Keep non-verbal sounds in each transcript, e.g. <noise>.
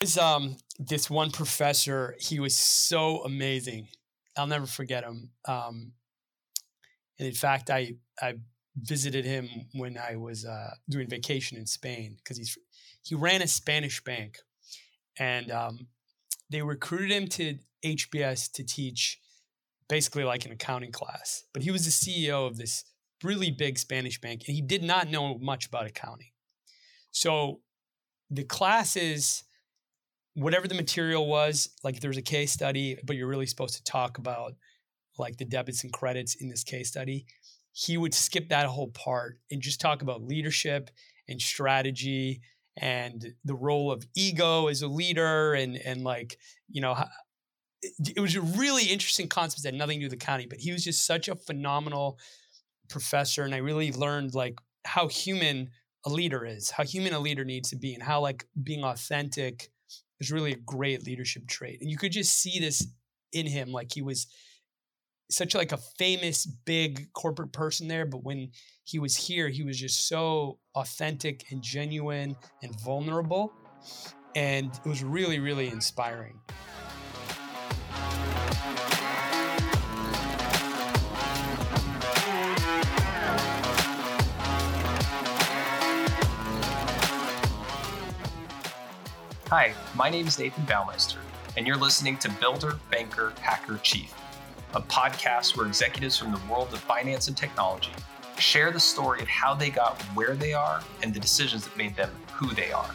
There's um this one professor. He was so amazing. I'll never forget him. Um, and in fact, I I visited him when I was uh, doing vacation in Spain because he's he ran a Spanish bank, and um, they recruited him to HBS to teach basically like an accounting class. But he was the CEO of this really big Spanish bank, and he did not know much about accounting. So the classes, whatever the material was, like if there was a case study, but you're really supposed to talk about like the debits and credits in this case study, he would skip that whole part and just talk about leadership and strategy and the role of ego as a leader and and like you know it was a really interesting concept that had nothing to do with accounting but he was just such a phenomenal professor and i really learned like how human a leader is how human a leader needs to be and how like being authentic is really a great leadership trait and you could just see this in him like he was such like a famous big corporate person there but when he was here he was just so authentic and genuine and vulnerable and it was really really inspiring Hi, my name is Nathan Baumeister, and you're listening to Builder, Banker, Hacker, Chief a podcast where executives from the world of finance and technology share the story of how they got where they are and the decisions that made them who they are.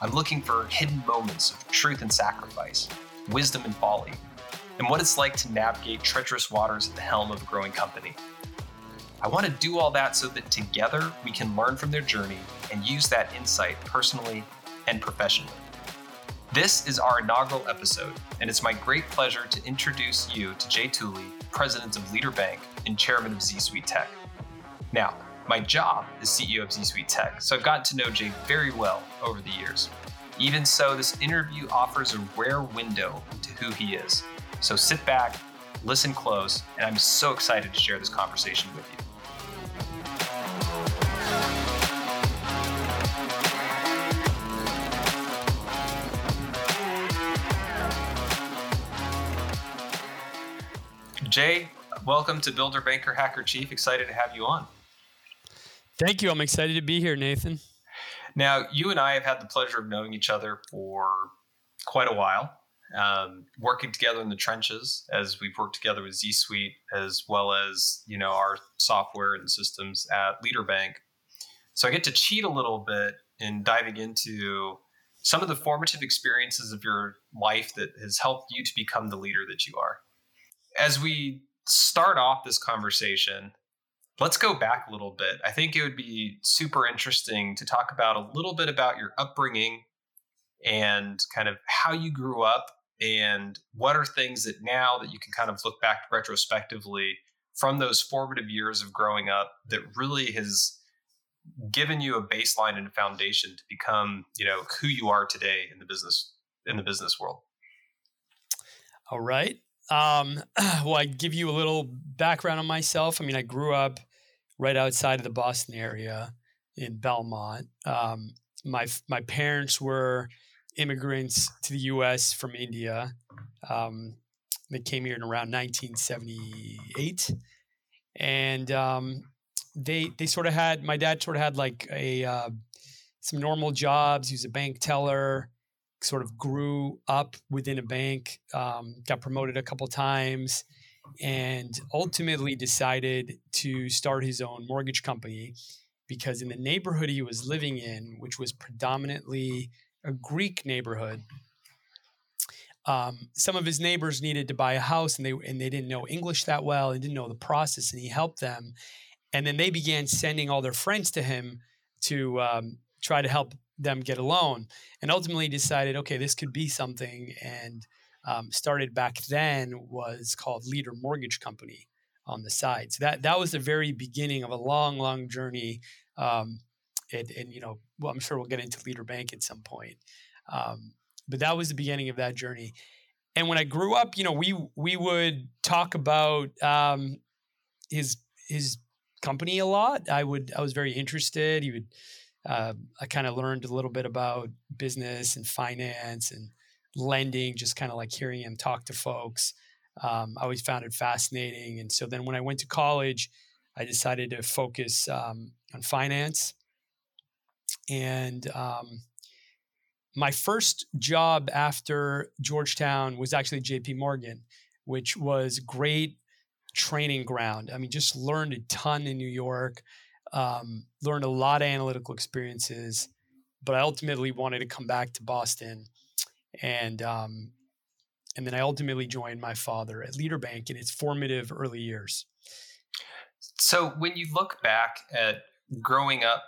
I'm looking for hidden moments of truth and sacrifice, wisdom and folly, and what it's like to navigate treacherous waters at the helm of a growing company. I want to do all that so that together we can learn from their journey and use that insight personally and professionally. This is our inaugural episode, and it's my great pleasure to introduce you to Jay Tuli, President of Leader Bank and Chairman of ZSuite Tech. Now, my job is CEO of ZSuite Tech, so I've gotten to know Jay very well over the years. Even so, this interview offers a rare window into who he is. So sit back, listen close, and I'm so excited to share this conversation with you. Jay, welcome to Builder Banker Hacker Chief. Excited to have you on. Thank you. I'm excited to be here, Nathan. Now, you and I have had the pleasure of knowing each other for quite a while, um, working together in the trenches as we've worked together with ZSuite, as well as you know our software and systems at Leader Bank. So I get to cheat a little bit in diving into some of the formative experiences of your life that has helped you to become the leader that you are as we start off this conversation, let's go back a little bit. I think it would be super interesting to talk about a little bit about your upbringing and kind of how you grew up and what are things that now that you can kind of look back retrospectively from those formative years of growing up that really has given you a baseline and a foundation to become you know who you are today in the business in the business world all right um, <clears throat> well, I give you a little background on myself. I mean, I grew up right outside of the Boston area in Belmont. Um, my my parents were immigrants to the U.S. from India. Um, they came here in around 1978, and um, they they sort of had my dad sort of had like a uh, some normal jobs. He was a bank teller sort of grew up within a bank, um, got promoted a couple times, and ultimately decided to start his own mortgage company because in the neighborhood he was living in, which was predominantly a Greek neighborhood, um, some of his neighbors needed to buy a house and they and they didn't know English that well and didn't know the process, and he helped them. And then they began sending all their friends to him to um, try to help them get a loan and ultimately decided okay this could be something and um, started back then was called leader mortgage company on the side. So that that was the very beginning of a long long journey um, and, and, you know well i'm sure we'll get into leader bank at some point um, but that was the beginning of that journey. And when i grew up you know we we would talk about um, his his company a lot. I would i was very interested. He would uh, I kind of learned a little bit about business and finance and lending, just kind of like hearing him talk to folks. Um, I always found it fascinating. And so then when I went to college, I decided to focus um, on finance. And um, my first job after Georgetown was actually JP Morgan, which was great training ground. I mean, just learned a ton in New York, um, learned a lot of analytical experiences, but I ultimately wanted to come back to Boston. And um, and then I ultimately joined my father at Leader Bank in its formative early years. So when you look back at growing up,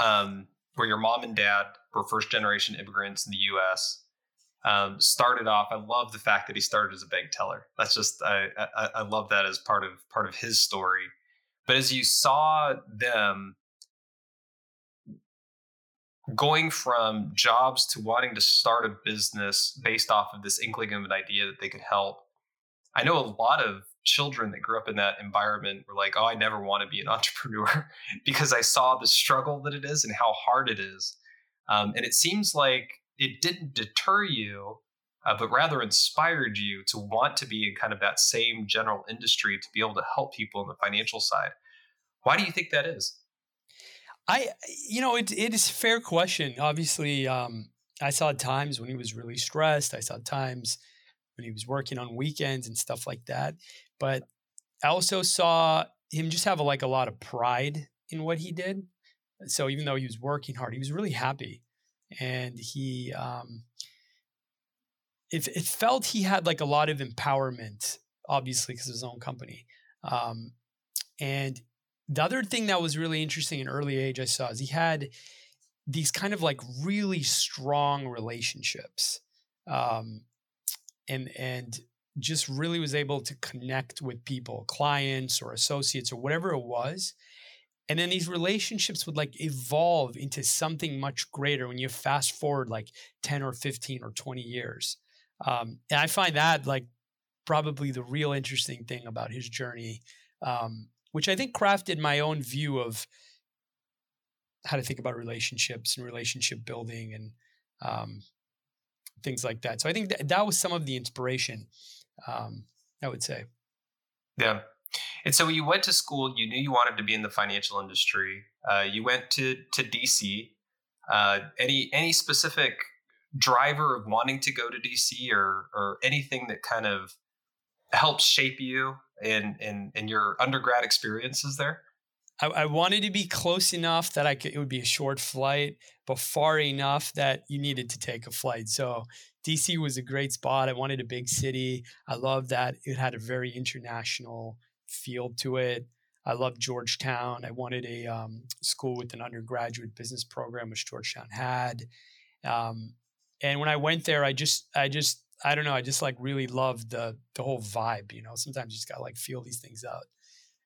um, where your mom and dad were first generation immigrants in the U.S. Um, started off. I love the fact that he started as a bank teller. That's just I, I, I love that as part of part of his story. But as you saw them going from jobs to wanting to start a business based off of this inkling of an idea that they could help. I know a lot of children that grew up in that environment were like, oh, I never want to be an <laughs> entrepreneur because I saw the struggle that it is and how hard it is. Um, and it seems like it didn't deter you, uh, but rather inspired you to want to be in kind of that same general industry to be able to help people on the financial side. Why do you think that is? I, you know, it, it is a fair question. Obviously, um, I saw times when he was really stressed. I saw times when he was working on weekends and stuff like that. But I also saw him just have a, like a lot of pride in what he did. So even though he was working hard, he was really happy, and he, um, it, it felt he had like a lot of empowerment, obviously because his own company. Um, and the other thing that was really interesting in early age I saw is he had these kind of like really strong relationships. Um, and and just really was able to connect with people, clients or associates or whatever it was. And then these relationships would like evolve into something much greater when you fast forward like 10 or 15 or 20 years. Um, and I find that like probably the real interesting thing about his journey. Um, which I think crafted my own view of how to think about relationships and relationship building and um, things like that. So I think that, that was some of the inspiration, um, I would say. Yeah. And so you went to school, you knew you wanted to be in the financial industry. Uh, you went to, to DC. Uh, any, any specific driver of wanting to go to DC or, or anything that kind of helps shape you in in in your undergrad experiences there? I, I, wanted to be close enough that I could, it would be a short flight, but far enough that you needed to take a flight. So DC was a great spot. I wanted a big city. I love that it had a very international feel to it. I love Georgetown. I wanted a um, school with an undergraduate business program, which Georgetown had. Um, and when I went there, I just I just I don't know. I just like really loved the the whole vibe. You know, sometimes you just gotta like feel these things out.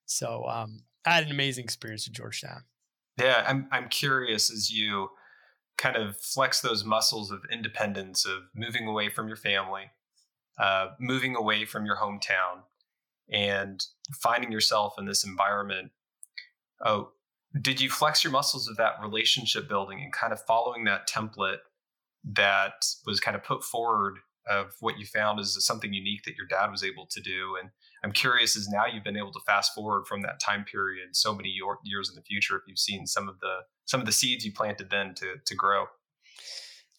So um, I had an amazing experience at Georgetown. Yeah, I'm I'm curious as you kind of flex those muscles of independence, of moving away from your family, uh, moving away from your hometown, and finding yourself in this environment. Oh, did you flex your muscles of that relationship building and kind of following that template that was kind of put forward of what you found is something unique that your dad was able to do. And I'm curious as now you've been able to fast forward from that time period so many years in the future if you've seen some of the some of the seeds you planted then to to grow.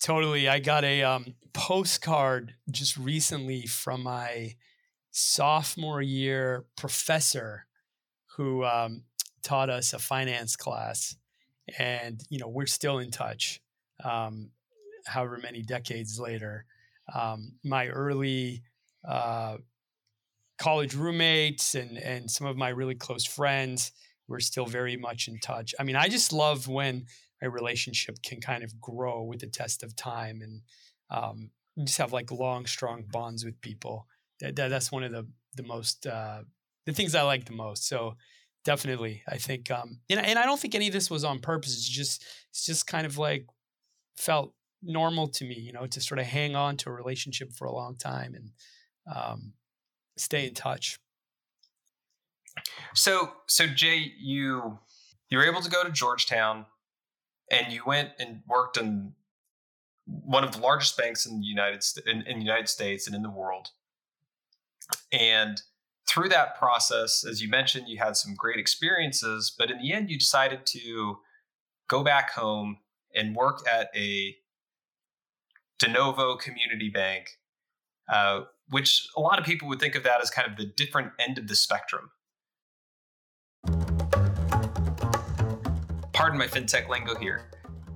Totally. I got a um, postcard just recently from my sophomore year professor who um, taught us a finance class. And, you know, we're still in touch, um, however many decades later um, my early uh, college roommates and and some of my really close friends we're still very much in touch. I mean, I just love when a relationship can kind of grow with the test of time and um, just have like long, strong bonds with people. That, that that's one of the the most uh, the things I like the most. So definitely, I think, um, and and I don't think any of this was on purpose. It's just it's just kind of like felt normal to me, you know, to sort of hang on to a relationship for a long time and um, stay in touch. So, so Jay, you you were able to go to Georgetown. and you went and worked in one of the largest banks in the United in, in the United States and in the world. And through that process, as you mentioned, you had some great experiences, but in the end, you decided to go back home and work at a de novo community bank, uh, which a lot of people would think of that as kind of the different end of the spectrum. Pardon my fintech lingo here.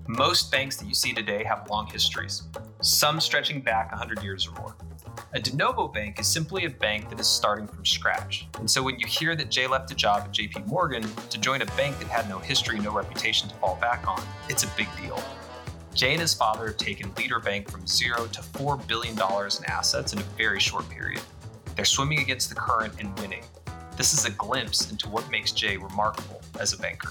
Most banks that you see today have long histories, some stretching back 100 years or more. A de novo bank is simply a bank that is starting from scratch. And so when you hear that Jay left a job at JP Morgan to join a bank that had no history, no reputation to fall back on, it's a big deal. Jay and his father have taken Leader Bank from zero to $4 billion in assets in a very short period. They're swimming against the current and winning. This is a glimpse into what makes Jay remarkable as a banker.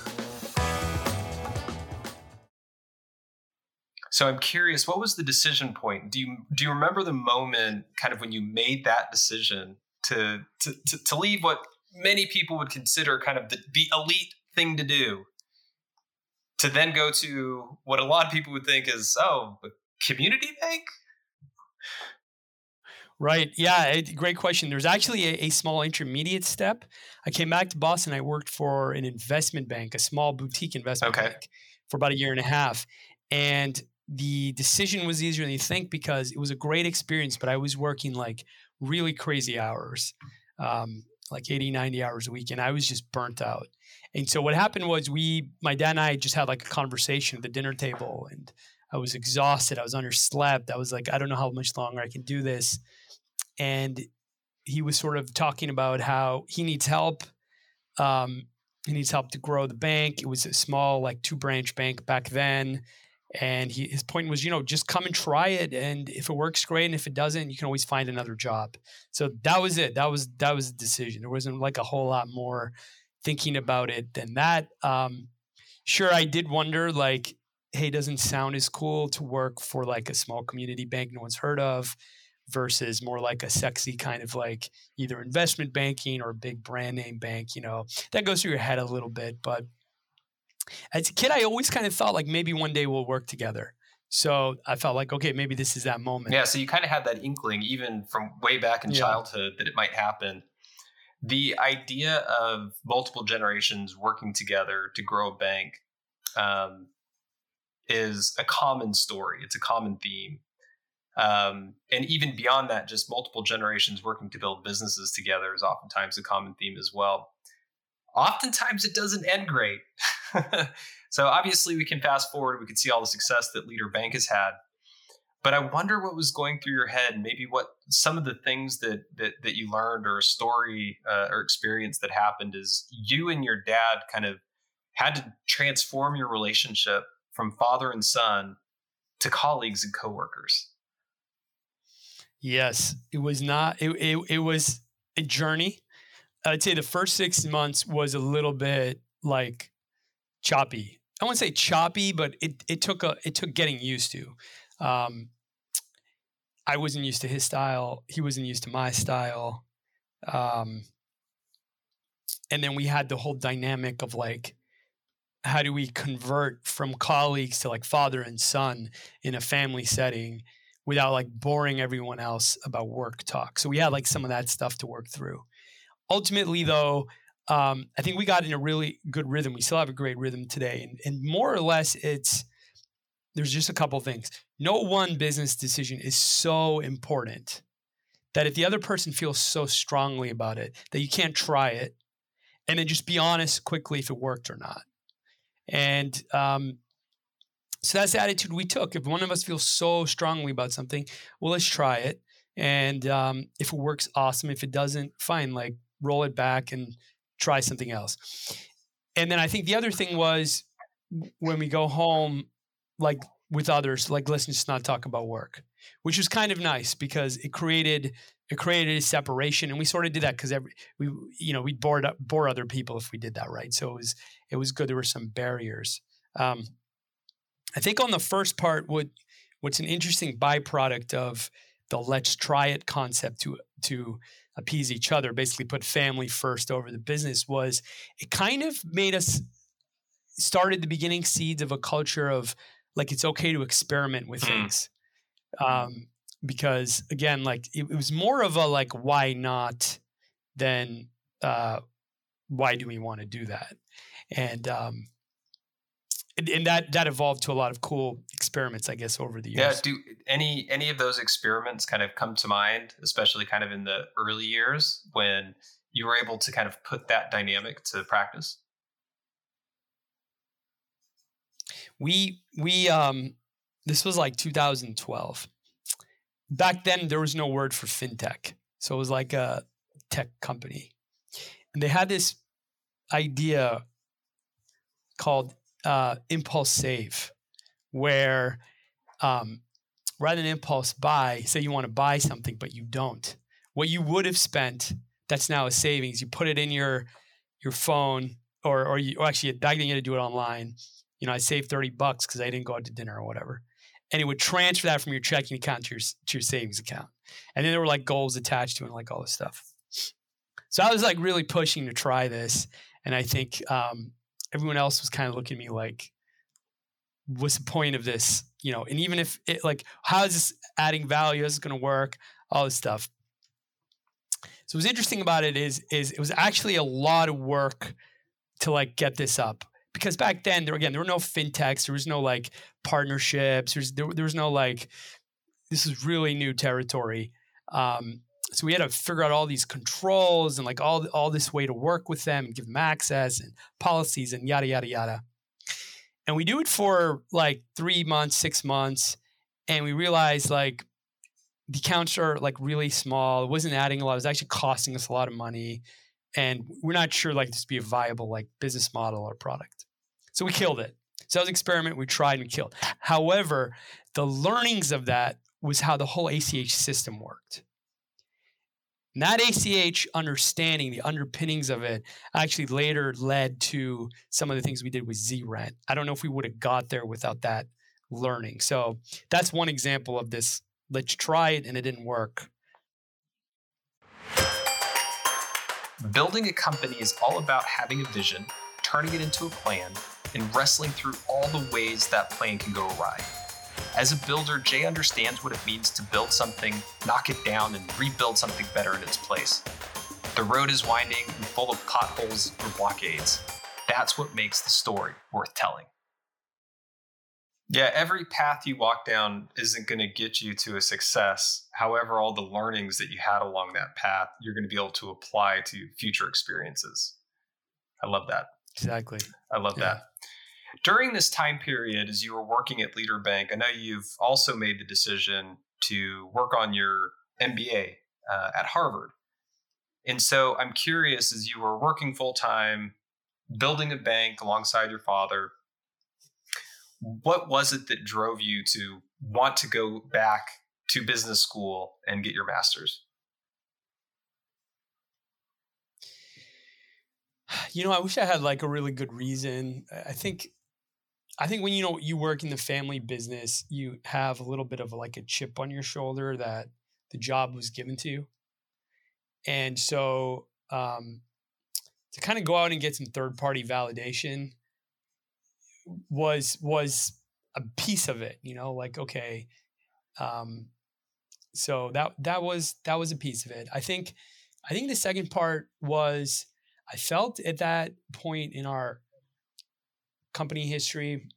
So I'm curious, what was the decision point? Do you do you remember the moment kind of when you made that decision to to to, to leave what many people would consider kind of the, the elite thing to do to then go to what a lot of people would think is oh a community bank Right. Yeah. Great question. There's actually a, a, small intermediate step. I came back to Boston. I worked for an investment bank, a small boutique investment okay. bank, for about a year and a half. And the decision was easier than you think because it was a great experience, but I was working like really crazy hours, um, like 80, 90 hours a week, and I was just burnt out. And so what happened was we, my dad and I just had like a conversation at the dinner table, and I was exhausted. I was underslept. I was like, I don't know how much longer I can do this. And he was sort of talking about how he needs help. Um, he needs help to grow the bank. It was a small, like two branch bank back then. And he, his point was, you know, just come and try it, and if it works, great, and if it doesn't, you can always find another job. So that was it. That was that was the decision. There wasn't like a whole lot more thinking about it than that. Um, sure, I did wonder, like, hey, doesn't sound as cool to work for like a small community bank no one's heard of versus more like a sexy kind of like either investment banking or a big brand name bank. You know, that goes through your head a little bit, but as a kid, I always kind of thought like maybe one day we'll work together. So I felt like, okay, maybe this is that moment. Yeah. So you kind of had that inkling, even from way back in yeah. childhood, that it might happen. The idea of multiple generations working together to grow a bank um, is a common story. It's a common theme. Um, and even beyond that, just multiple generations working to build businesses together is oftentimes a common theme as well oftentimes it doesn't end great. <laughs> so obviously we can fast forward, we can see all the success that Leader Bank has had. But I wonder what was going through your head, maybe what some of the things that that, that you learned or a story uh, or experience that happened is you and your dad kind of had to transform your relationship from father and son to colleagues and coworkers. Yes, it was not. It, it, it was a journey I'd say the first six months was a little bit like choppy. I wouldn't say choppy, but it it took a it took getting used to. Um, I wasn't used to his style. He wasn't used to my style. Um, and then we had the whole dynamic of like, how do we convert from colleagues to like father and son in a family setting without like boring everyone else about work talk? So we had like some of that stuff to work through ultimately, though, um, I think we got in a really good rhythm. We still have a great rhythm today, and, and more or less, it's there's just a couple things. No one business decision is so important that if the other person feels so strongly about it that you can't try it, and then just be honest quickly if it worked or not. And um, so that's the attitude we took. If one of us feels so strongly about something, well, let's try it. And um, if it works, awesome. If it doesn't, fine. Like roll it back and try something else. And then I think the other thing was when we go home, like with others, like let's just not talk about work, which was kind of nice because it created it created a separation, and we sort of did that because every we you know we bored bore other people if we did that right. So it was it was good. There were some barriers. Um, I think on the first part, what what's an interesting byproduct of the let's try it concept to to appease each other, basically put family first over the business, was it kind of made us started the beginning seeds of a culture of like it's okay to experiment with mm. things. Um, because again, like it, it, was more of a like why not than uh, why do we want to do that? And um, and, and, that that evolved to a lot of cool experiments, I guess, over the years. Yeah. Do any any of those experiments kind of come to mind, especially kind of in the early years when you were able to kind of put that dynamic to practice? We we um this was like 2012. Back then there was no word for fintech. So it was like a tech company. And they had this idea called uh, impulse save, where um, rather than impulse buy, say you want to buy something but you don't, what you would have spent that's now a savings. You put it in your your phone, or or, you, or actually back then you had to do it online. You know, I saved thirty bucks because I didn't go out to dinner or whatever, and it would transfer that from your checking account to your to your savings account. And then there were like goals attached to it, and like all this stuff. So I was like really pushing to try this, and I think um, everyone else was kind of looking at me like, "What's the point of this?" You know, and even if it like, how is this adding value? Is it going to work? All this stuff. So what's interesting about it is is it was actually a lot of work to like get this up because back then there again there were no fintechs there was no like partnerships there's there, there was no like this is really new territory um, so we had to figure out all these controls and like all all this way to work with them and give them access and policies and yada yada yada and we do it for like three months six months and we realized like the accounts are like really small. It wasn't adding a lot. It was actually costing us a lot of money. And we're not sure like this be a viable like business model or product. So we killed it. So that was an experiment we tried and killed. However, the learnings of that was how the whole ACH system worked. And that ACH understanding, the underpinnings of it, actually later led to some of the things we did with ZRent. I don't know if we would have got there without that learning. So that's one example of this let's try it and it didn't work. Building a company is all about having a vision, turning it into a plan, and wrestling through all the ways that plan can go awry. As a builder, Jay understands what it means to build something, knock it down, and rebuild something better in its place. The road is winding and full of potholes or blockades. That's what makes the story worth telling. Yeah, every path you walk down isn't going to get you to a success. However, all the learnings that you had along that path, you're going to be able to apply to future experiences. I love that. Exactly. I love yeah. that. During this time period, as you were working at Leader Bank, I know you've also made the decision to work on your MBA uh, at Harvard. And so I'm curious, as you were working full time, building a bank alongside your father, what was it that drove you to want to go back to business school and get your master's? You know, I wish I had like a really good reason. I think I think when you know you work in the family business, you have a little bit of like a chip on your shoulder that the job was given to you. And so um, to kind of go out and get some third party validation was was a piece of it you know like okay um so that that was that was a piece of it i think i think the second part was i felt at that point in our company history.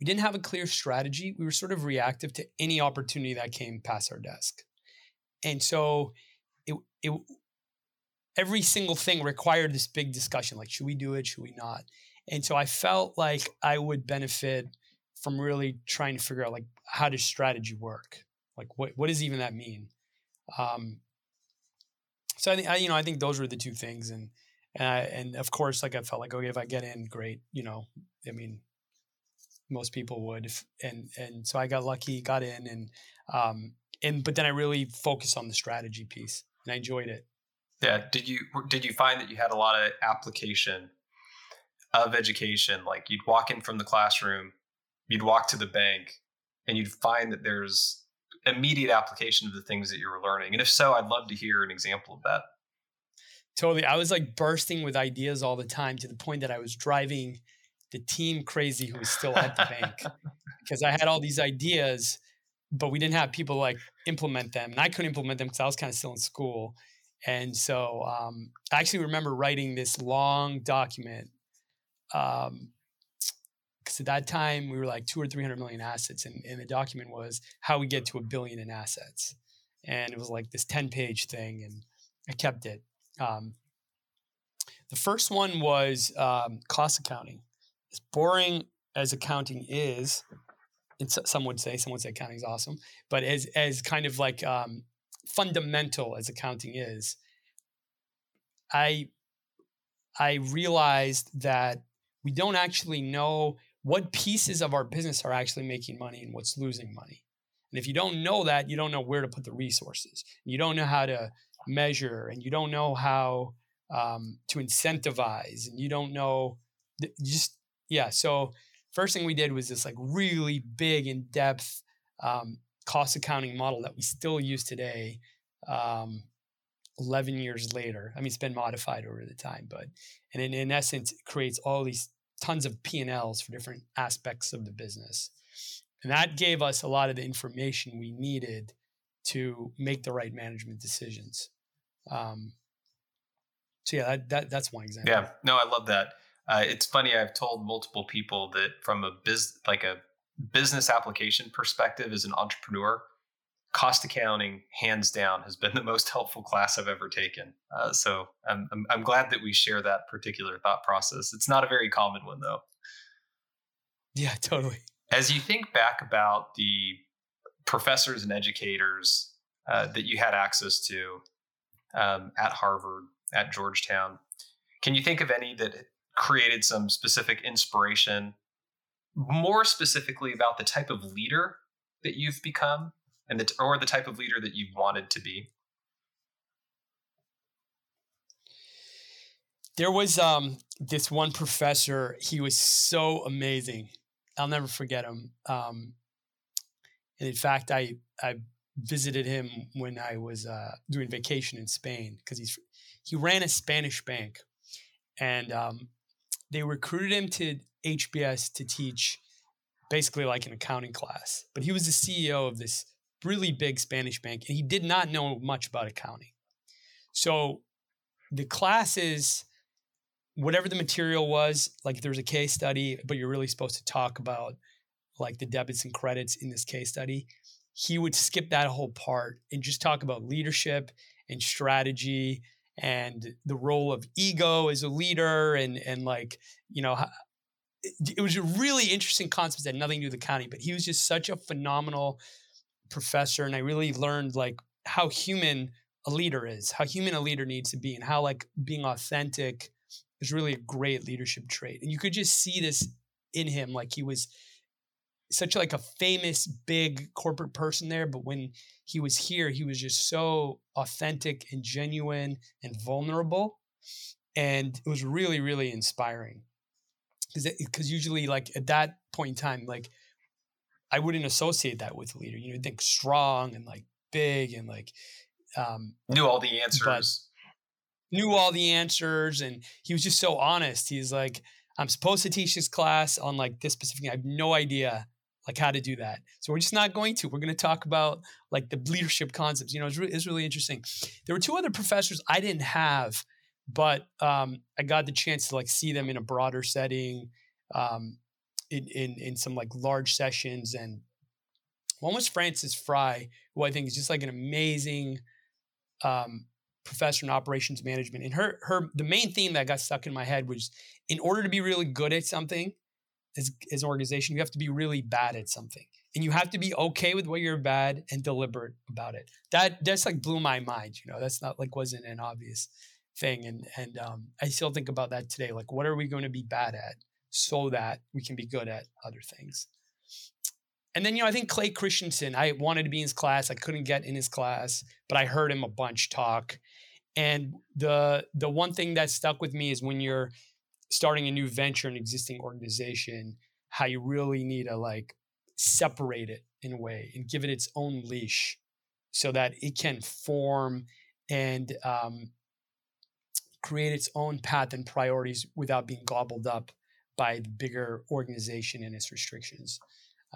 We didn't have a clear strategy. We were sort of reactive to any opportunity that came past our desk. And so it, it every single thing required this big discussion like should we do it? Should we not? And so I felt like I would benefit from really trying to figure out like how does strategy work? Like what what does even that mean? Um, so I think you know I think those were the two things, and and, I, and of course like I felt like okay if I get in great you know I mean most people would if, and and so I got lucky got in and um and but then I really focused on the strategy piece and I enjoyed it. Yeah. Did you did you find that you had a lot of application of education. Like you'd walk in from the classroom, you'd walk to the bank, and you'd find that there's immediate application of the things that you were learning. And if so, I'd love to hear an example of that. Totally. I was like bursting with ideas all the time to the point that I was driving the team crazy who was still at the bank <laughs> because I had all these ideas, but we didn't have people like implement them, and I couldn't implement them because I was kind of still in school. And so um, I actually remember writing this long document. Um, because at that time we were like two or three hundred million assets, and, and the document was how we get to a billion in assets, and it was like this ten page thing, and I kept it. Um, the first one was um, cost accounting. As boring as accounting is, some would say, some would say accounting is awesome, but as as kind of like um, fundamental as accounting is, I I realized that we don't actually know what pieces of our business are actually making money and what's losing money. And if you don't know that, you don't know where to put the resources. You don't know how to measure, and you don't know how um, to incentivize, and you don't know just yeah. So first thing we did was this like really big in depth um, cost accounting model that we still use today. Um, 11 years later. I mean, it's been modified over the time, but and in, in essence, it creates all these tons of P&Ls for different aspects of the business. And that gave us a lot of the information we needed to make the right management decisions. Um, so yeah, that, that, that's one example. Yeah, no, I love that. Uh, it's funny. I've told multiple people that from a biz, like a business application perspective, as an entrepreneur, cost accounting, hands down, has been the most helpful class I've ever taken. Uh, so I'm, I'm, I'm glad that we share that particular thought process. It's not a very common one, though. Yeah, <laughs> totally. As you think back about the professors and educators uh, that you had access to um, at Harvard, at Georgetown, can you think of any that created some specific inspiration, more specifically about the type of leader that you've become and the or the type of leader that you wanted to be? There was um, this one professor. He was so amazing. I'll never forget him. Um, and in fact, I I visited him when I was uh, doing vacation in Spain because he's he ran a Spanish bank, and um, they recruited him to HBS to teach basically like an accounting class. But he was the CEO of this really big Spanish bank, and he did not know much about accounting. So the classes, whatever the material was, like there was a case study, but you're really supposed to talk about like the debits and credits in this case study, he would skip that whole part and just talk about leadership and strategy and the role of ego as a leader and and like you know it was a really interesting concept that had nothing to do with accounting but he was just such a phenomenal professor and I really learned like how human a leader is, how human a leader needs to be, and how like being authentic is really a great leadership trait. And you could just see this in him, like he was such like a famous big corporate person there, but when he was here, he was just so authentic and genuine and vulnerable, and it was really really inspiring. Because because usually like at that point in time, like I wouldn't associate that with a leader. You know, think strong and like big and like um, knew all the answers. Knew all the answers, and he was just so honest. He's like, I'm supposed to teach this class on like this specific. I have no idea like how to do that. So we're just not going to. We're going to talk about like the leadership concepts. You know, it's really, it's really interesting. There were two other professors I didn't have, but um, I got the chance to like see them in a broader setting. Um, in, in, in some like large sessions. And one was Frances Frei, who I think is just like an amazing um, professor in operations management. And her her the main theme that got stuck in my head was in order to be really good at something as, as an organization, you have to be really bad at something. And you have to be okay with what you're bad and deliberate about it. That that's like blew my mind. You know, that's not like wasn't an obvious thing. And and um, I still think about that today. Like, what are we going to be bad at? so that we can be good at other things. And then, you know, I think Clay Christensen, I wanted to be in his class. I couldn't get in his class, but I heard him a bunch talk. And the the one thing that stuck with me is when you're starting a new venture, an existing organization, how you really need to like separate it in a way and give it its own leash so that it can form and um, create its own path and priorities without being gobbled up by the bigger organization and its restrictions,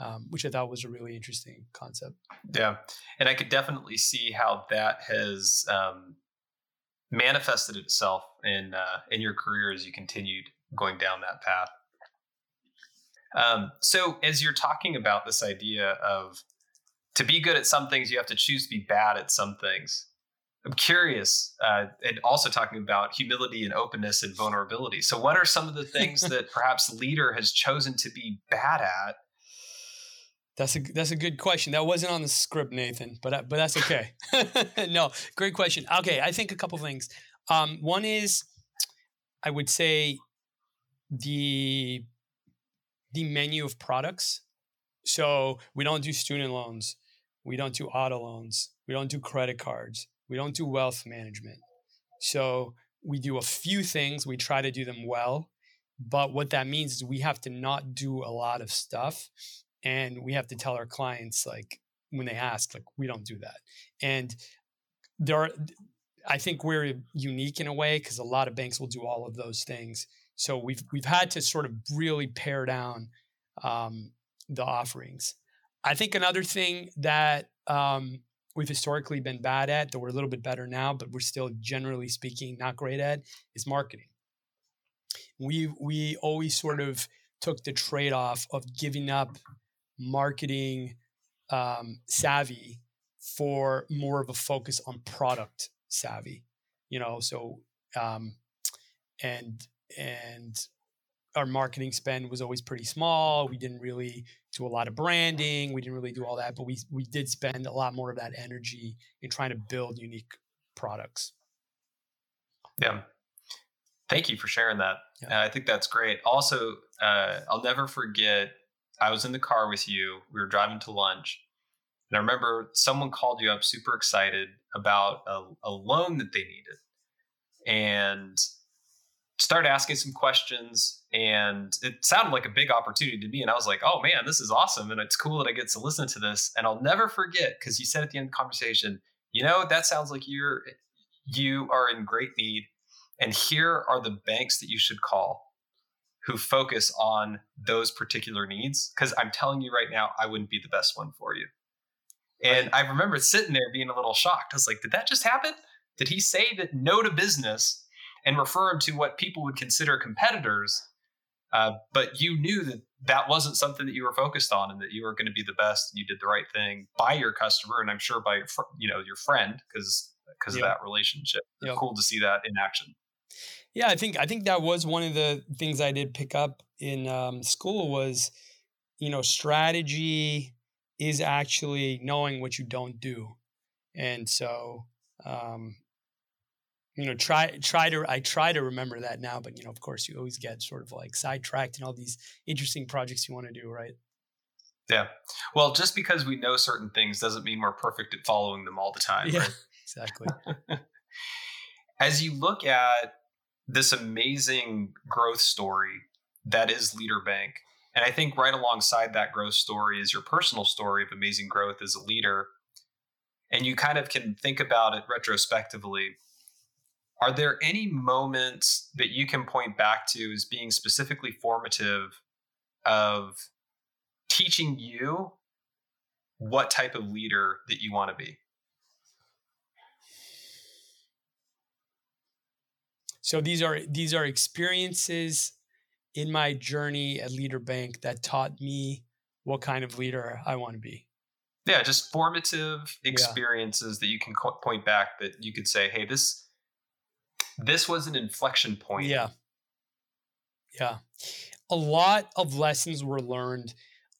um, which I thought was a really interesting concept. Yeah, and I could definitely see how that has um, manifested itself in uh, in your career as you continued going down that path. Um, so, as you're talking about this idea of to be good at some things, you have to choose to be bad at some things. I'm curious, uh, and also talking about humility and openness and vulnerability. So, what are some of the things <laughs> that perhaps leader has chosen to be bad at? That's a that's a good question. That wasn't on the script, Nathan, but but that's okay. <laughs> no, great question. Okay, I think a couple things. Um, one is, I would say, the the menu of products. So we don't do student loans, we don't do auto loans, we don't do credit cards we don't do wealth management. So we do a few things, we try to do them well. But what that means is we have to not do a lot of stuff. And we have to tell our clients, like, when they ask, like, we don't do that. And there are, I think we're unique in a way because a lot of banks will do all of those things. So we've we've had to sort of really pare down um, the offerings. I think another thing that um, we've historically been bad at, though we're a little bit better now, but we're still generally speaking not great at, is marketing. We we always sort of took the trade off of giving up marketing um, savvy for more of a focus on product savvy. You know, so um, and and our marketing spend was always pretty small. We didn't really do a lot of branding. We didn't really do all that, but we we did spend a lot more of that energy in trying to build unique products. Yeah. Thank you for sharing that. Yeah. Uh, I think that's great. Also, uh, I'll never forget. I was in the car with you. We were driving to lunch, and I remember someone called you up, super excited about a, a loan that they needed, and started asking some questions and it sounded like a big opportunity to me and i was like oh man this is awesome and it's cool that i get to listen to this and i'll never forget because you said at the end of the conversation you know that sounds like you're you are in great need and here are the banks that you should call who focus on those particular needs because i'm telling you right now i wouldn't be the best one for you and i remember sitting there being a little shocked i was like did that just happen did he say that no to business and refer them to what people would consider competitors. Uh, but you knew that that wasn't something that you were focused on, and that you were going to be the best. And you did the right thing by your customer, and I'm sure by your you know your friend because because yep. of that relationship. Yep. Cool to see that in action. Yeah, I think I think that was one of the things I did pick up in um, school was, you know, strategy is actually knowing what you don't do, and so um, you know try try to i try to remember that now but you know of course you always get sort of like sidetracked in all these interesting projects you want to do right? Yeah. Well just because we know certain things doesn't mean we're perfect at following them all the time yeah right? <laughs> exactly. <laughs> As you look at this amazing growth story that is leader bank. And i think right alongside that growth story is your personal story of amazing growth as a leader. And you kind of can think about it retrospectively. Are there any moments that you can point back to as being specifically formative of teaching you what type of leader that you want to be? So these are these are experiences in my journey at Leader Bank that taught me what kind of leader I want to be. Yeah, just formative experiences yeah. that you can point back that you could say, "Hey, this this was an inflection point. Yeah. Yeah. A lot of lessons were learned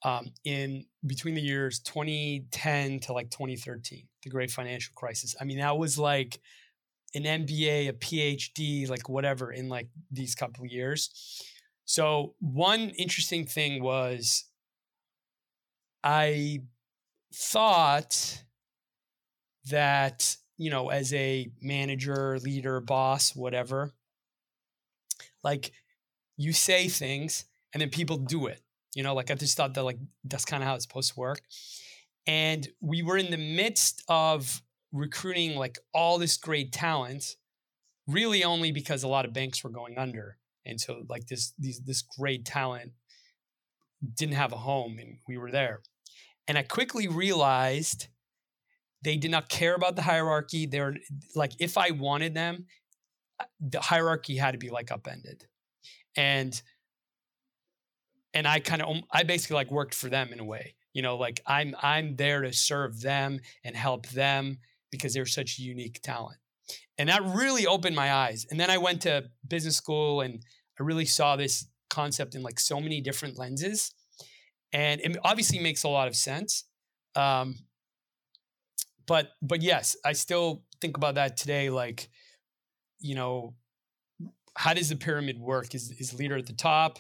um, in between the years 2010 to like 2013, the great financial crisis. I mean, that was like an MBA, a PhD, like whatever in like these couple years. So, one interesting thing was I thought that you know, as a manager, leader, boss, whatever, like you say things and then people do it. You know, like I just thought that like that's kind of how it's supposed to work. And we were in the midst of recruiting like all this great talent really only because a lot of banks were going under. And so like this these this great talent didn't have a home and we were there. And I quickly realized they did not care about the hierarchy. They're like if I wanted them, the hierarchy had to be like upended. And and I kind of I basically like worked for them in a way. You know, like I'm I'm there to serve them and help them because they're such unique talent. And that really opened my eyes. And then I went to business school and I really saw this concept in like so many different lenses. And it obviously makes a lot of sense. Um, but but yes, I still think about that today. Like, you know, how does the pyramid work? Is is leader at the top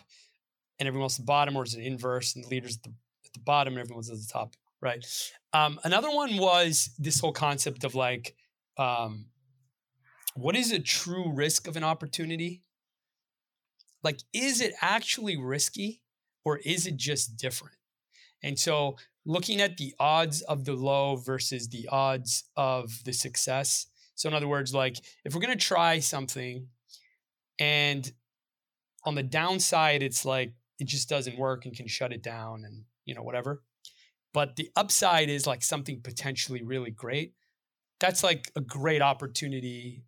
and everyone else at the bottom, or is it inverse and the leaders at the, at the bottom and everyone's at the top? Right. Um, another one was this whole concept of like, um, what is a true risk of an opportunity? Like, is it actually risky or is it just different? And so, looking at the odds of the low versus the odds of the success. So, in other words, like if we're going to try something and on the downside, it's like it just doesn't work and can shut it down and, you know, whatever. But the upside is like something potentially really great. That's like a great opportunity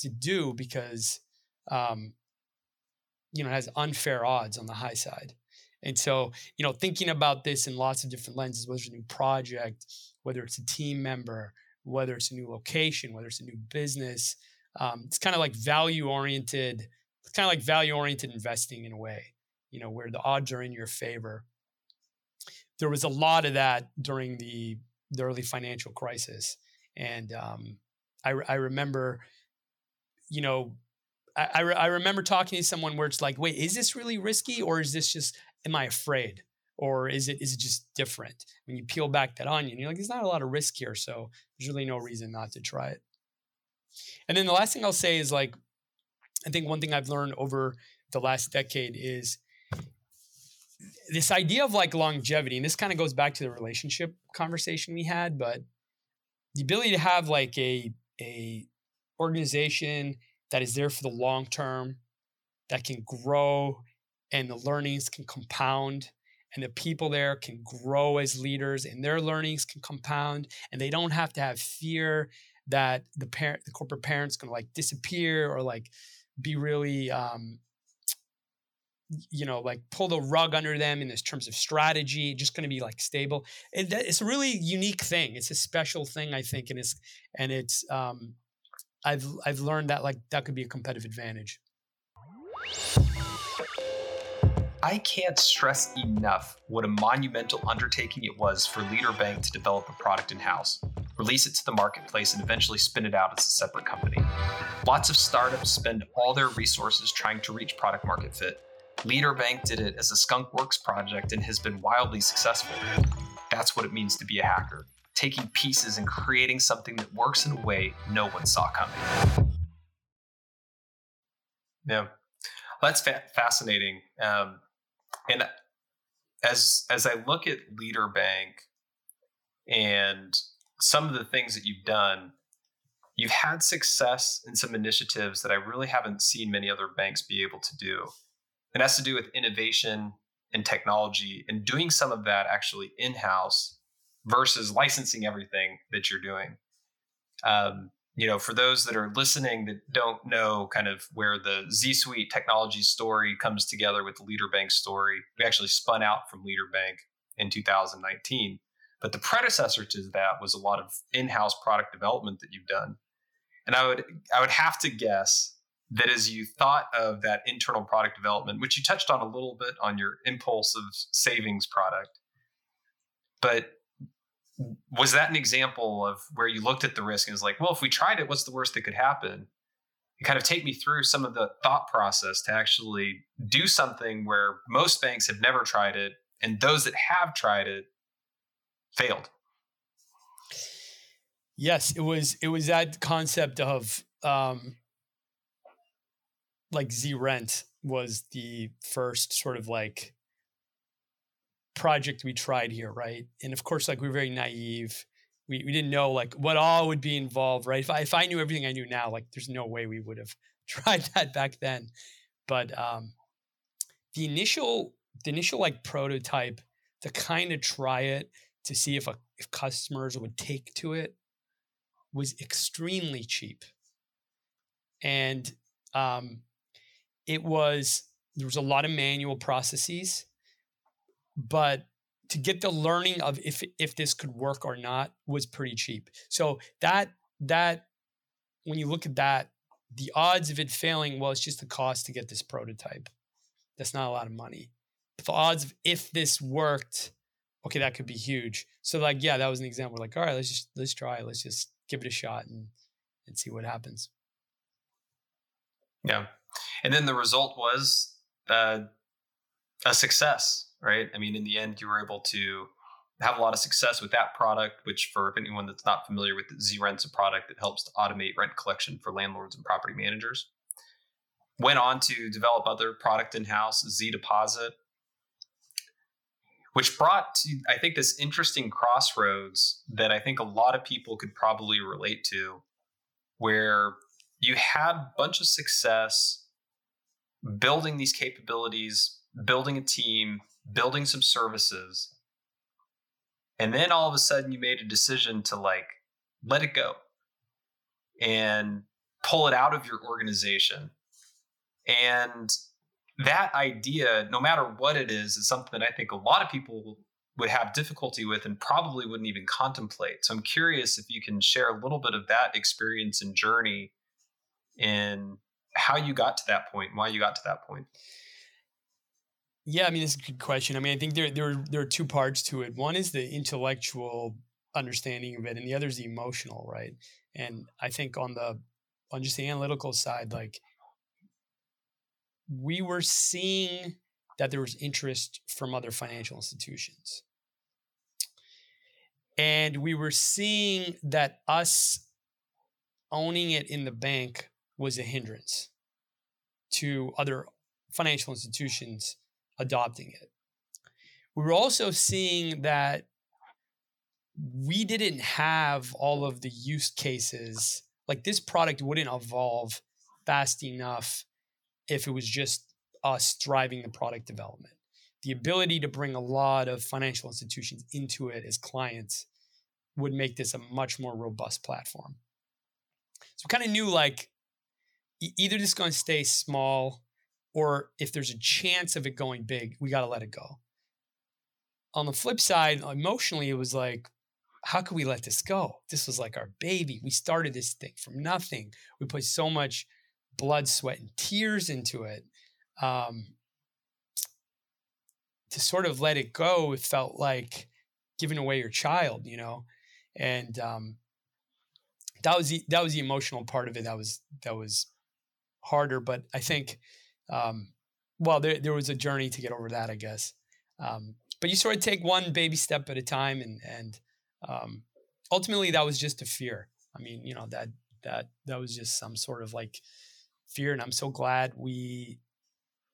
to do because um, you know it has unfair odds on the high side. And so, you know, thinking about this in lots of different lenses, whether it's a new project, whether it's a team member, whether it's a new location, whether it's a new business, um, it's kind of like value oriented. It's kind of like value oriented investing in a way, you know, where the odds are in your favor. There was a lot of that during the the early financial crisis, and um, I, I remember you know, I, I, re- I remember talking to someone where it's like, wait, is this really risky or is this just, am I afraid? Or is it is it just different? When you peel back that onion, you're like, there's not a lot of risk here, so there's really no reason not to try it. And then the last thing I'll say is like, I think one thing I've learned over the last decade is this idea of like longevity, and this kind of goes back to the relationship conversation we had, but the ability to have like a a organization that is there for the long term, that can grow and the learnings can compound and the people there can grow as leaders and their learnings can compound and they don't have to have fear that the parent the corporate parent's going to like disappear or like be really um, you know like pull the rug under them in terms of strategy just going to be like stable it, it's a really unique thing it's a special thing i think and it's and it's um, I've I've learned that like that could be a competitive advantage. I can't stress enough what a monumental undertaking it was for Leader Bank to develop a product in house, release it to the marketplace, and eventually spin it out as a separate company. Lots of startups spend all their resources trying to reach product market fit. Leader Bank did it as a Skunk Works project and has been wildly successful. That's what it means to be a hacker taking pieces and creating something that works in a way no one saw coming. Yeah, that's fa- fascinating. Um, and as as I look at Leader Bank and some of the things that you've done, you've had success in some initiatives that I really haven't seen many other banks be able to do. It has to do with innovation and technology and doing some of that actually in house versus licensing everything that you're doing. Um, you know, for those that are listening that don't know kind of where the ZSuite technology story comes together with the Leader Bank story, we actually spun out from Leader Bank in 2019. But the predecessor to that was a lot of in-house product development that you've done. And I would I would have to guess that as you thought of that internal product development, which you touched on a little bit on your impulse of savings product, but was that an example of where you looked at the risk and was like, well, if we tried it, what's the worst that could happen? And kind of take me through some of the thought process to actually do something where most banks have never tried it, and those that have tried it failed. Yes, it was. It was that concept of um, like Z Rent was the first sort of like project we tried here, right? And of course, like we are very naive. we, we didn't know like what all would be involved, right? If I, if I knew everything I knew now, like there's no way we would have <laughs> tried that back then. But um, the initial, the initial like prototype to kind of try it to see if a, if customers would take to it was extremely cheap, and um, it was there was a lot of manual processes, but to get the learning of if if this could work or not was pretty cheap. So that that when you look at that, the odds of it failing, well, it's just the cost to get this prototype. That's not a lot of money. The odds of if this worked, okay, that could be huge. So like, yeah, that was an example. Like, all right, let's just let's try. Let's just give it a shot and and see what happens. Yeah, and then the result was uh, a success, right? I mean, in the end, you were able to have a lot of success with that product, which for anyone that's not familiar with Z-Rent's a product that helps to automate rent collection for landlords and property managers. Went on to develop other product in-house, Z Deposit, which brought to, I think, this interesting crossroads that I think a lot of people could probably relate to, where you had a bunch of success building these capabilities, building a team, building some services. And then all of a sudden you made a decision to like let it go and pull it out of your organization. And that idea, no matter what it is, is something that I think a lot of people would have difficulty with and probably wouldn't even contemplate. So I'm curious if you can share a little bit of that experience and journey in how you got to that point, why you got to that point. Yeah, I mean, it's a good question. I mean, I think there there there are two parts to it. One is the intellectual understanding of it, and the other is the emotional, right? And I think on the on just the analytical side, like we were seeing that there was interest from other financial institutions. And we were seeing that us owning it in the bank was a hindrance to other financial institutions adopting it. We were also seeing that we didn't have all of the use cases. Like this product wouldn't evolve fast enough if it was just us driving the product development. The ability to bring a lot of financial institutions into it as clients would make this a much more robust platform. So we kind of knew like either this is going to stay small or if there's a chance of it going big, we got to let it go. On the flip side, emotionally, it was like, how could we let this go? This was like our baby. We started this thing from nothing. We put so much blood, sweat, and tears into it. Um, to sort of let it go, it felt like giving away your child, you know, and um, that was the, that was the emotional part of it. That was that was harder, but I think, um, well, there there was a journey to get over that, I guess. Um, but you sort of take one baby step at a time, and and um, ultimately that was just a fear. I mean, you know that that that was just some sort of like fear, and I'm so glad we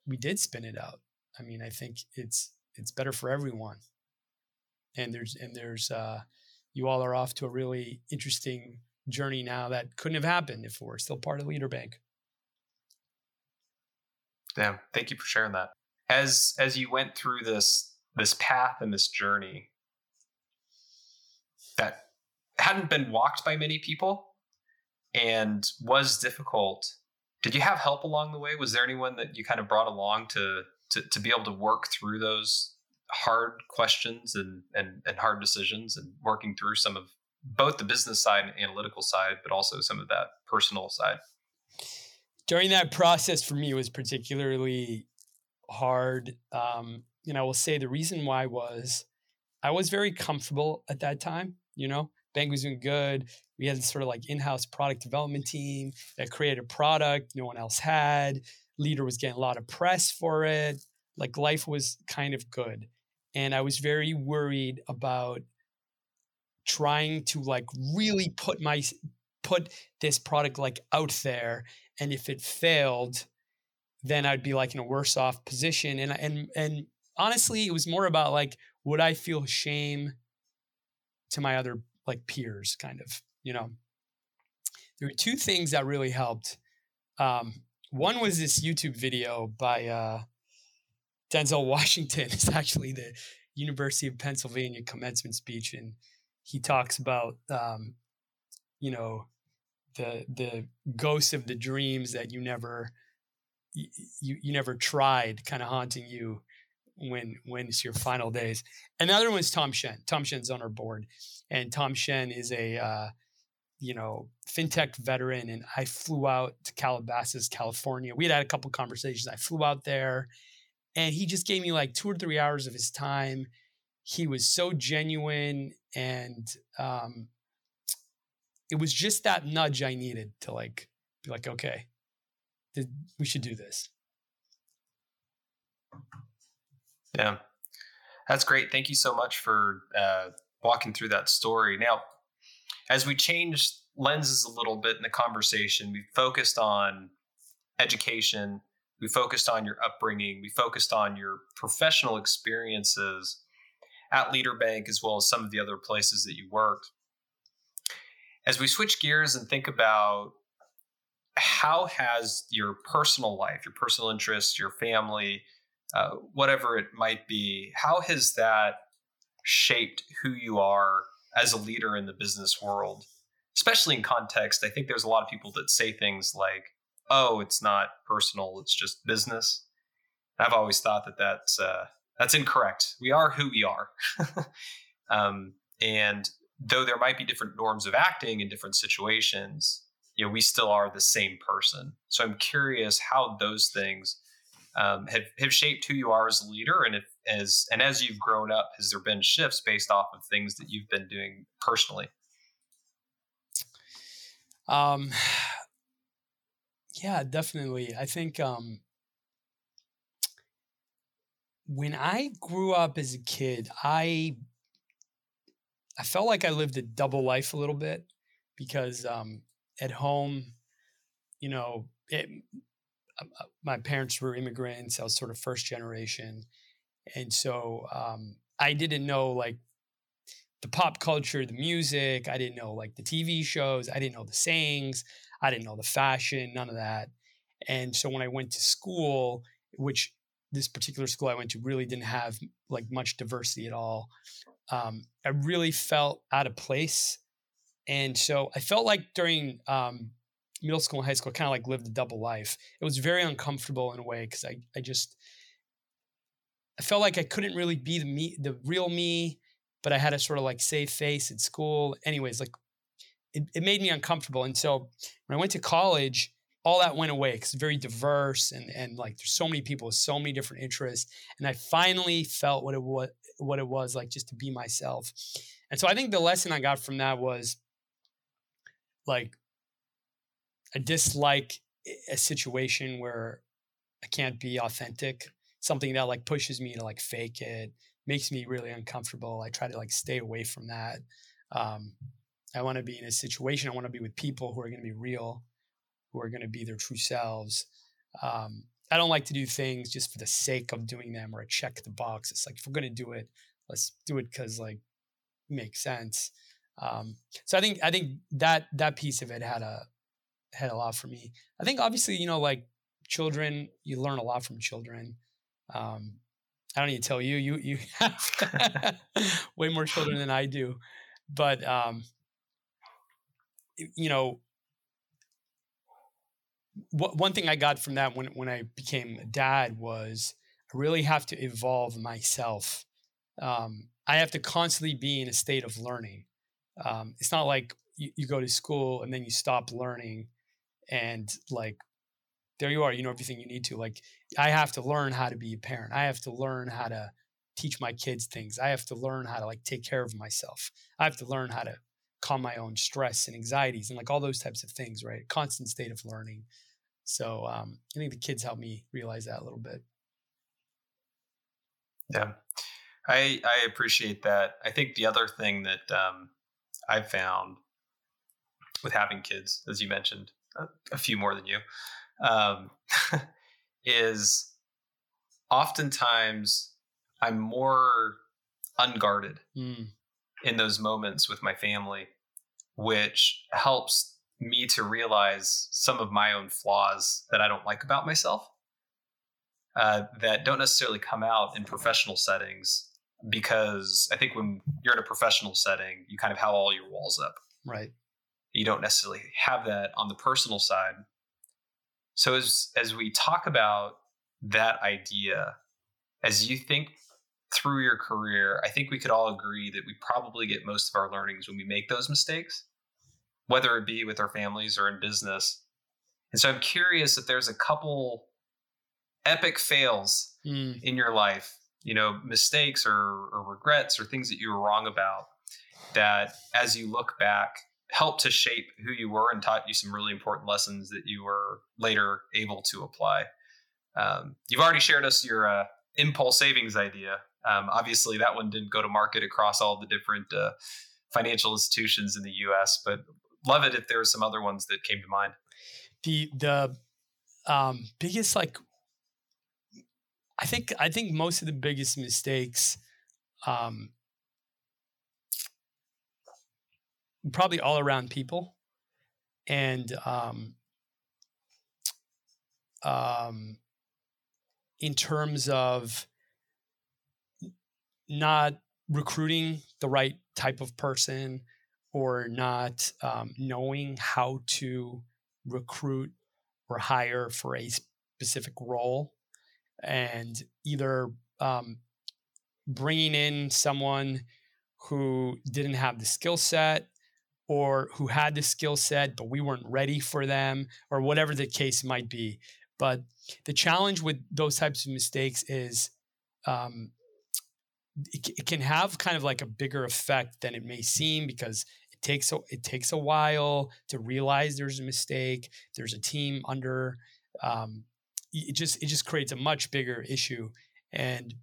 we did spin it out. I mean, I think it's it's better for everyone. And there's and there's uh, you all are off to a really interesting journey now that couldn't have happened if we're still part of Leader Bank. Yeah, thank you for sharing that. As as you went through this this path and this journey that hadn't been walked by many people and was difficult, did you have help along the way? Was there anyone that you kind of brought along to to, to be able to work through those hard questions and, and and hard decisions and working through some of both the business side and analytical side, but also some of that personal side? During that process for me was particularly hard. Um, and I will say the reason why was I was very comfortable at that time. You know, bank was doing good. We had sort of like in-house product development team that created a product no one else had. Leader was getting a lot of press for it. Like life was kind of good. And I was very worried about trying to like really put my put this product like out there and if it failed then i'd be like in a worse off position and and and honestly it was more about like would i feel shame to my other like peers, kind of. You know, there were two things that really helped. Um, one was this YouTube video by uh, Denzel Washington. <laughs> It's actually the University of Pennsylvania commencement speech, and he talks about um, you know the the ghosts of the dreams that you never you you never tried kind of haunting you when when it's your final days. And the other one is Tom Shen. Tom Shen's on our board, and Tom Shen is a uh, you know fintech veteran. And I flew out to Calabasas, California. We had had a couple conversations. I flew out there, and he just gave me like two or three hours of his time. He was so genuine, and um, it was just that nudge I needed to like be like, okay, we should do this. Yeah, that's great. Thank you so much for uh, walking through that story. Now, as we changed lenses a little bit in the conversation, we focused on education, we focused on your upbringing, we focused on your professional experiences at Leader Bank as well as some of the other places that you worked. As we switch gears and think about how has your personal life, your personal interests, your family, uh, whatever it might be, how has that shaped who you are as a leader in the business world? Especially in context, I think there's a lot of people that say things like, "Oh, it's not personal; it's just business." I've always thought that that's uh, that's incorrect. We are who we are, <laughs> um, and though there might be different norms of acting in different situations, you know, we still are the same person. So I'm curious how those things um, have have shaped who you are as a leader, and if as and as you've grown up, has there been shifts based off of things that you've been doing personally? Um, <sighs> yeah, definitely. I think um, when I grew up as a kid, I I felt like I lived a double life a little bit because um, at home, you know, it, uh, my parents were immigrants. I was sort of first generation, and so um, I didn't know like the pop culture, the music. I didn't know like the TV shows. I didn't know the sayings. I didn't know the fashion. None of that. And so when I went to school, which this particular school I went to really didn't have like much diversity at all, um, I really felt out of place. And so I felt like during um, middle school and high school, I kind of like lived a double life. It was very uncomfortable in a way because I, I just, I felt like I couldn't really be the me, the real me, but I had a sort of like safe face at school. Anyways, like it, it made me uncomfortable. And so when I went to college, all that went away because it's very diverse and and like there's so many people with so many different interests. And I finally felt what it was what it was like just to be myself. And so I think the lesson I got from that was like I dislike a situation where I can't be authentic, something that like pushes me to like fake it, makes me really uncomfortable. I try to like stay away from that. Um, I want to be in a situation, I want to be with people who are going to be real, who are going to be their true selves. Um, I don't like to do things just for the sake of doing them or a check the box. It's like if we're to do it, let's do it because like makes sense. Um, so I think I think that that piece of it had a had a lot for me. I think obviously you know like children, you learn a lot from children. Um, I don't need to tell you, you you <laughs> have way more children than I do, but um, you know one thing I got from that when when I became a dad was I really have to evolve myself. Um, I have to constantly be in a state of learning. Um, it's not like you, you, go to school and then you stop learning, and like there you are, you know everything you need to. Like I have to learn how to be a parent. I have to learn how to teach my kids things. I have to learn how to like take care of myself. I have to learn how to calm my own stress and anxieties and like all those types of things, right? Constant state of learning. So um, I think the kids helped me realize that a little bit. Yeah, I I appreciate that. I think the other thing that um, I've found with having kids, as you mentioned, a, a few more than you, um, <laughs> is oftentimes I'm more unguarded. Mm. in those moments with my family, which helps me to realize some of my own flaws that I don't like about myself uh, that don't necessarily come out in professional settings because I think when you're in a professional setting, you kind of have all your walls up. Right. You don't necessarily have that on the personal side. So as as we talk about that idea, as you think through your career, I think we could all agree that we probably get most of our learnings when we make those mistakes, whether it be with our families or in business. And so I'm curious if there's a couple epic fails mm. in your life, you know, mistakes or, or regrets or things that you were wrong about that as you look back helped to shape who you were and taught you some really important lessons that you were later able to apply. Um, you've already shared us your uh, impulse savings idea. Um, obviously, that one didn't go to market across all the different uh, financial institutions in the U.S., but love it if there were some other ones that came to mind. The the um, biggest like, I think I think most of the biggest mistakes, um, probably all around people, and um, um, in terms of not recruiting the right type of person or not um, knowing how to recruit or hire for a specific role and either um, bringing in someone who didn't have the skill set or who had the skill set but we weren't ready for them or whatever the case might be. But the challenge with those types of mistakes is um, it, it, can have kind of like a bigger effect than it may seem because takes a, it takes a while to realize there's a mistake. There's a team under. Um, it just it just creates a much bigger issue, and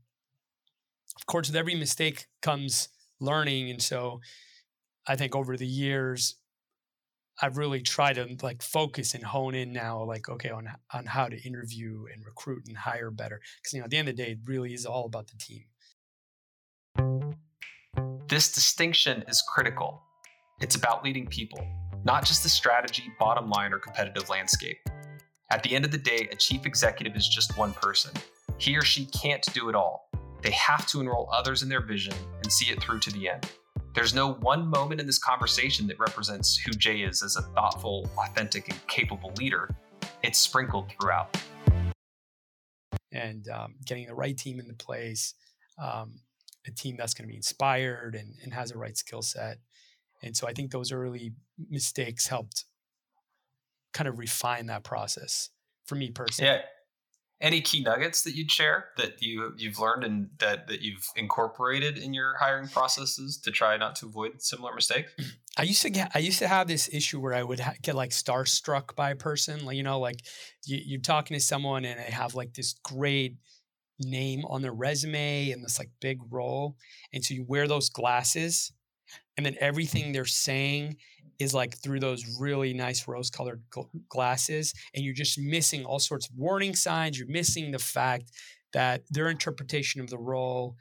of course, with every mistake comes learning, and so I think over the years I've really tried to like focus and hone in now, like okay, on on how to interview and recruit and hire better. Because you know, at the end of the day, it really is all about the team. This distinction is critical. It's about leading people, not just the strategy, bottom line, or competitive landscape. At the end of the day, a chief executive is just one person. He or she can't do it all. They have to enroll others in their vision and see it through to the end. There's no one moment in this conversation that represents who Jay is as a thoughtful, authentic, and capable leader. It's sprinkled throughout. And um, getting the right team into place, um, a team that's going to be inspired and, and has the right skill set. And so I think those early mistakes helped kind of refine that process for me personally. Yeah. Any key nuggets that you'd share that you you've learned and that that you've incorporated in your hiring processes to try not to avoid similar mistakes? <clears throat> I used to get i used to have this issue where i would ha- get like starstruck by a person like you know like you, you're talking to someone and they have like this great name on their resume and this like big role. And so you wear those glasses and then everything they're saying is like through those really nice rose colored gl- glasses and you're just missing all sorts of warning signs you're missing the fact that their interpretation of the role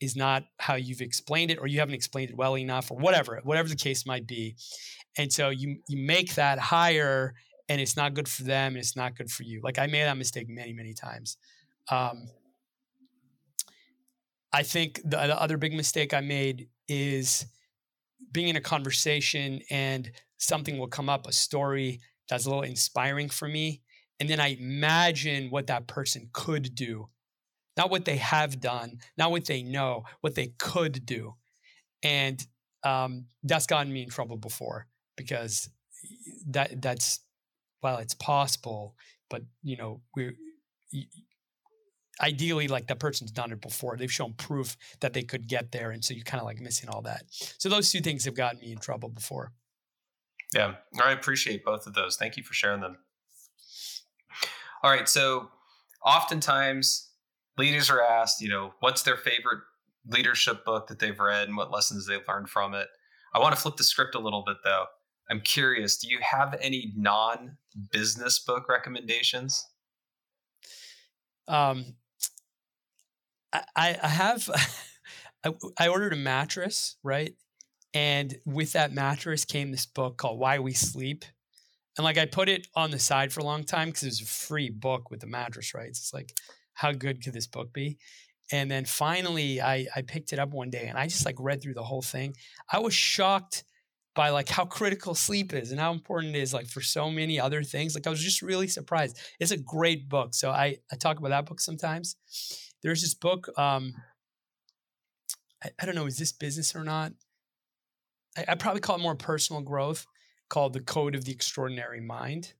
is not how you've explained it or you haven't explained it well enough or whatever whatever the case might be. And so you you make that hire and it's not good for them and it's not good for you. Like i made that mistake many many times. Um, i think the, the other big mistake i made is being in a conversation and something will come up, a story that's a little inspiring for me. And then I imagine what that person could do, not what they have done, not what they know, what they could do. And um, that's gotten me in trouble before because that that's well, it's possible, but you know, we're ideally like that person's done it before. They've shown proof that they could get there and so you're kind of like missing all that. So those two things have gotten me in trouble before. Yeah. I appreciate both of those. Thank you for sharing them. All right so oftentimes leaders are asked you know what's their favorite leadership book that they've read and what lessons they've learned from it? I want to flip the script a little bit though. I'm curious do you have any non-business book recommendations? Um, I, I have <laughs> I, I ordered a mattress, right? And with that mattress came this book called Why We Sleep. And like I put it on the side for a long time because it was a free book with the mattress, right? It's like, how good could this book be? And then finally I, I picked it up one day and I just like read through the whole thing. I was shocked by like how critical sleep is and how important it is like for so many other things. Like I was just really surprised. It's a great book. So I, I talk about that book sometimes. There's this book, um, I, I don't know, is this business or not? I, I probably call it more personal growth called The Code of the Extraordinary Mind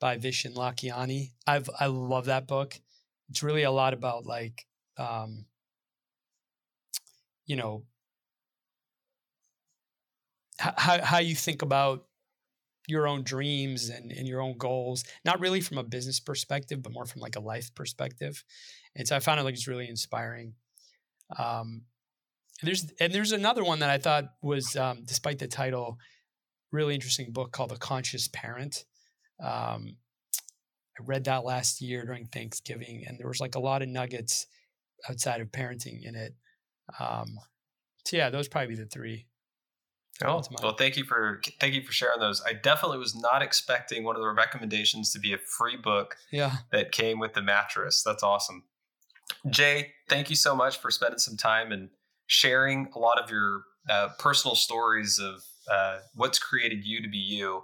by Vishen Lakhiani. I've I love that book. It's really a lot about like um, you know how how you think about your own dreams and, and your own goals, not really from a business perspective, but more from like a life perspective. And so I found it like it's really inspiring. Um, there's and there's another one that I thought was, um, despite the title, really interesting book called The Conscious Parent. Um, I read that last year during Thanksgiving, and there was like a lot of nuggets outside of parenting in it. Um, so yeah, those probably the three. Oh, well, thank you for thank you for sharing those. I definitely was not expecting one of the recommendations to be a free book. Yeah. That came with the mattress. That's awesome. Jay, thank you so much for spending some time and sharing a lot of your uh, personal stories of uh, what's created you to be you.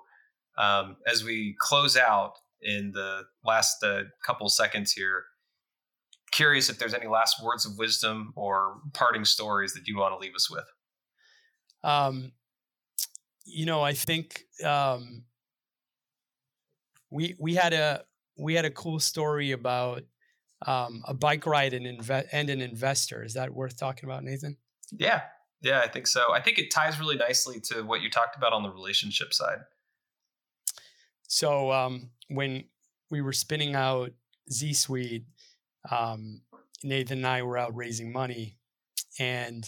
Um, as we close out in the last uh, couple seconds here, curious if there's any last words of wisdom or parting stories that you want to leave us with. Um, you know, I think um, we we had a we had a cool story about um, a bike ride and, inve- and an investor. Is that worth talking about, Nathan? Yeah, yeah, I think so. I think it ties really nicely to what you talked about on the relationship side. So um, when we were spinning out ZSuite, um, Nathan and I were out raising money, and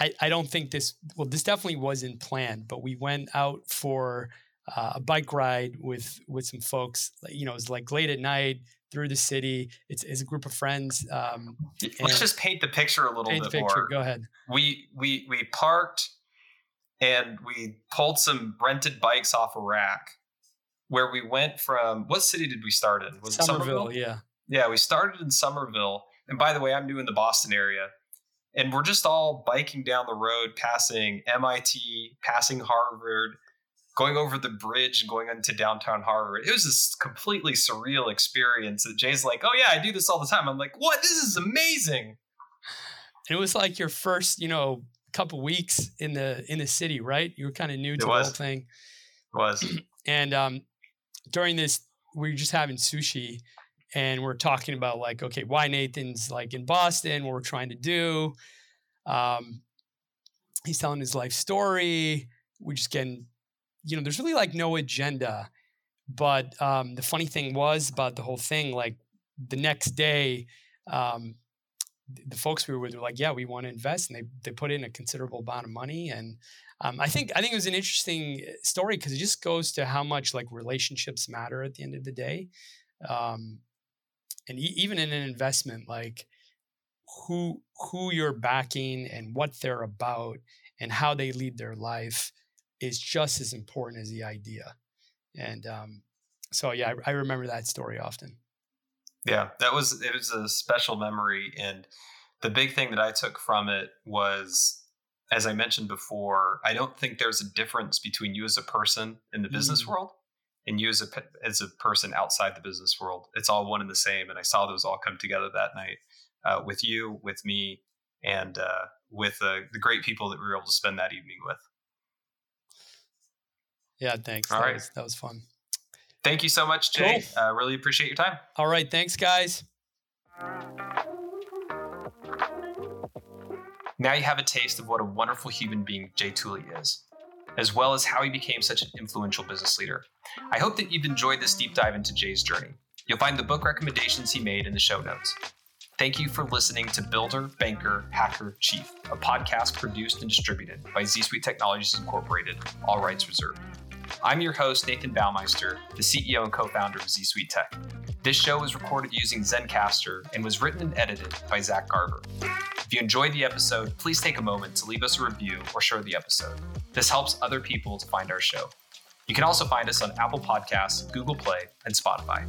I, I don't think this well this definitely wasn't planned but we went out for uh, a bike ride with with some folks you know it was like late at night through the city. It's, it's a group of friends um, let's just paint the picture a little bit picture. more. Go ahead. We we we parked and we pulled some rented bikes off a rack where we went from what city did we start in? Was Somerville, Somerville? yeah. Yeah we started in Somerville. And by the way I'm new in the Boston area and we're just all biking down the road, passing MIT, passing Harvard, going over the bridge and going into downtown Harvard. It was this completely surreal experience that Jay's like, oh, yeah, I do this all the time. I'm like, what? This is amazing. It was like your first, you know, couple weeks in the in the city, right? You were kind of new to the whole thing. It was. <clears throat> and um, during this, we were just having sushi and we're talking about like okay why nathan's like in boston what we're trying to do. Um, he's telling his life story. We're just getting you know there's really like no agenda. But um, the funny thing was about the whole thing like the next day um, the folks we were with were like yeah we want to invest and they, they put in a considerable amount of money. And um, i think i think it was an interesting uh, story because it just goes to how much like relationships matter at the end of the day. Um, and e- even in an investment like who who you're backing and what they're about and how they lead their life is just as important as the idea and um, so yeah I, I remember that story often yeah that was it was a special memory and the big thing that i took from it was as i mentioned before i don't think there's a difference between you as a person in the business mm-hmm. world and you as a as a person outside the business world. It's all one and the same. And I saw those all come together that night uh, with you, with me, and uh, with uh, the great people that we were able to spend that evening with. Yeah, thanks. All that right, was, that was fun. Thank you so much, Jay. Cool. Uh, really appreciate your time. All right, thanks, guys. Now you have a taste of what a wonderful human being Jay Tuli is as well as how he became such an influential business leader. I hope that you've enjoyed this deep dive into Jay's journey. You'll find the book recommendations he made in the show notes. Thank you for listening to Builder, Banker, Hacker, Chief, a podcast produced and distributed by ZSuite Technologies Incorporated, all rights reserved. I'm your host, Nathan Baumeister, the CEO and co founder of ZSuite Tech. This show was recorded using Zencastr and was written and edited by Zach Garber. If you enjoyed the episode, please take a moment to leave us a review or share the episode. This helps other people to find our show. You can also find us on Apple Podcasts, Google Play, and Spotify.